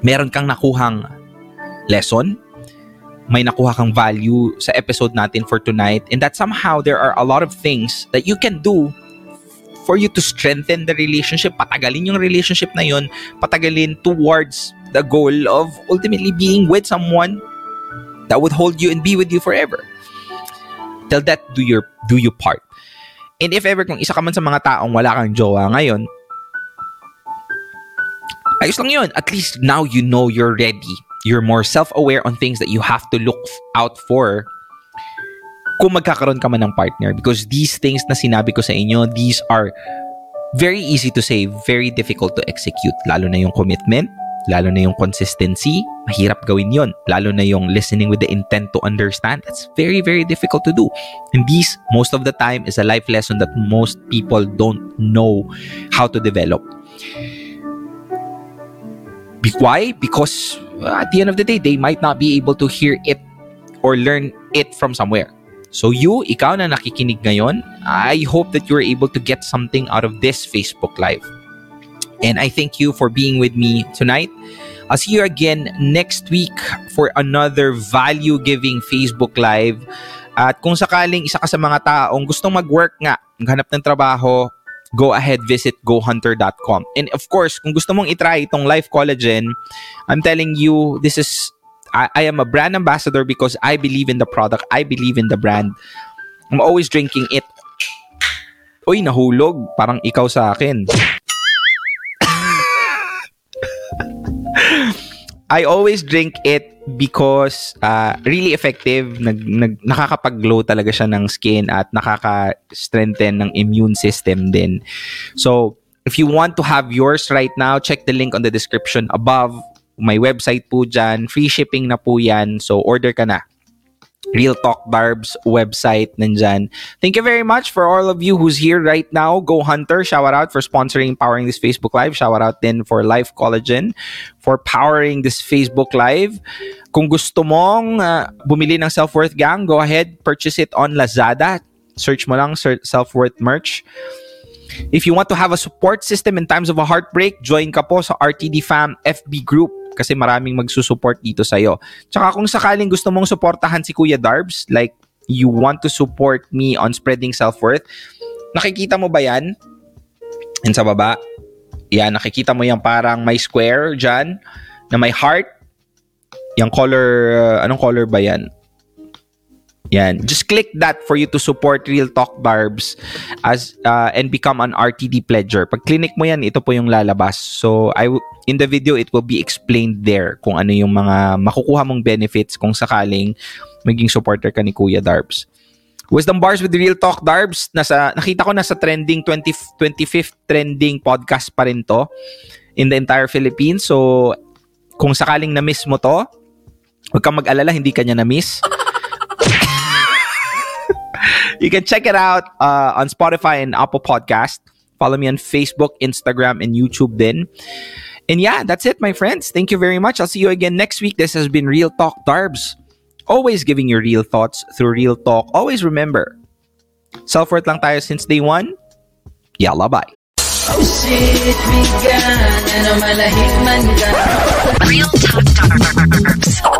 meron kang nakuhang lesson, may nakuha kang value sa episode natin for tonight, and that somehow there are a lot of things that you can do for you to strengthen the relationship, patagalin yung relationship na yun, patagalin towards the goal of ultimately being with someone that would hold you and be with you forever. Till that do your do you part. And if ever kung isa ka man sa mga taong wala kang jowa ngayon, ayos lang yun. At least now you know you're ready. You're more self-aware on things that you have to look out for kung magkakaroon ka man ng partner. Because these things na sinabi ko sa inyo, these are very easy to say, very difficult to execute. Lalo na yung commitment, lalo na yung consistency, mahirap gawin yon. Lalo na yung listening with the intent to understand. That's very, very difficult to do. And this, most of the time, is a life lesson that most people don't know how to develop. Why? Because uh, at the end of the day, they might not be able to hear it or learn it from somewhere. So you, ikaw na nakikinig ngayon, I hope that you're able to get something out of this Facebook Live. And I thank you for being with me tonight. I'll see you again next week for another value-giving Facebook Live. At kung sakaling isa ka sa mga taong gustong mag-work nga, maghanap ng trabaho, go ahead, visit gohunter.com. And of course, kung gusto mong itry itong Life Collagen, I'm telling you, this is, I, I am a brand ambassador because I believe in the product. I believe in the brand. I'm always drinking it. Uy, nahulog. Parang ikaw sa akin. I always drink it because uh, really effective. Nag, nag, nakakapag-glow talaga siya ng skin at nakaka-strengthen ng immune system din. So, if you want to have yours right now, check the link on the description above. May website po dyan. Free shipping na po yan. So, order ka na. Real Talk Darbs website nandyan. Thank you very much for all of you who's here right now. Go Hunter, shout out for sponsoring powering this Facebook Live. Shout out din for Life Collagen for powering this Facebook Live. Kung gusto mong uh, bumili ng Self-Worth Gang, go ahead, purchase it on Lazada. Search mo lang Self-Worth merch. If you want to have a support system in times of a heartbreak, join ka po sa RTD Fam FB group kasi maraming magsusupport dito sa'yo. Tsaka kung sakaling gusto mong suportahan si Kuya Darbs, like you want to support me on spreading self-worth, nakikita mo ba yan? Yan sa baba. Yan, nakikita mo yung parang may square dyan na may heart. Yung color, anong color ba yan? Yan. Just click that for you to support Real Talk Barbs as uh, and become an RTD pledger. Pag clinic mo yan, ito po yung lalabas. So, I w- in the video, it will be explained there kung ano yung mga makukuha mong benefits kung sakaling maging supporter ka ni Kuya Darbs. Wisdom Bars with Real Talk Darbs, nasa, nakita ko nasa trending 20, 25th trending podcast pa rin to in the entire Philippines. So, kung sakaling na-miss mo to, huwag kang mag-alala, hindi ka niya na-miss. You can check it out uh, on Spotify and Apple Podcast. Follow me on Facebook, Instagram, and YouTube then. And yeah, that's it, my friends. Thank you very much. I'll see you again next week. This has been Real Talk Darbs. Always giving your real thoughts through real talk. Always remember, self-worth lang tayo since day one. Yalla, bye. Real Talk Darbs.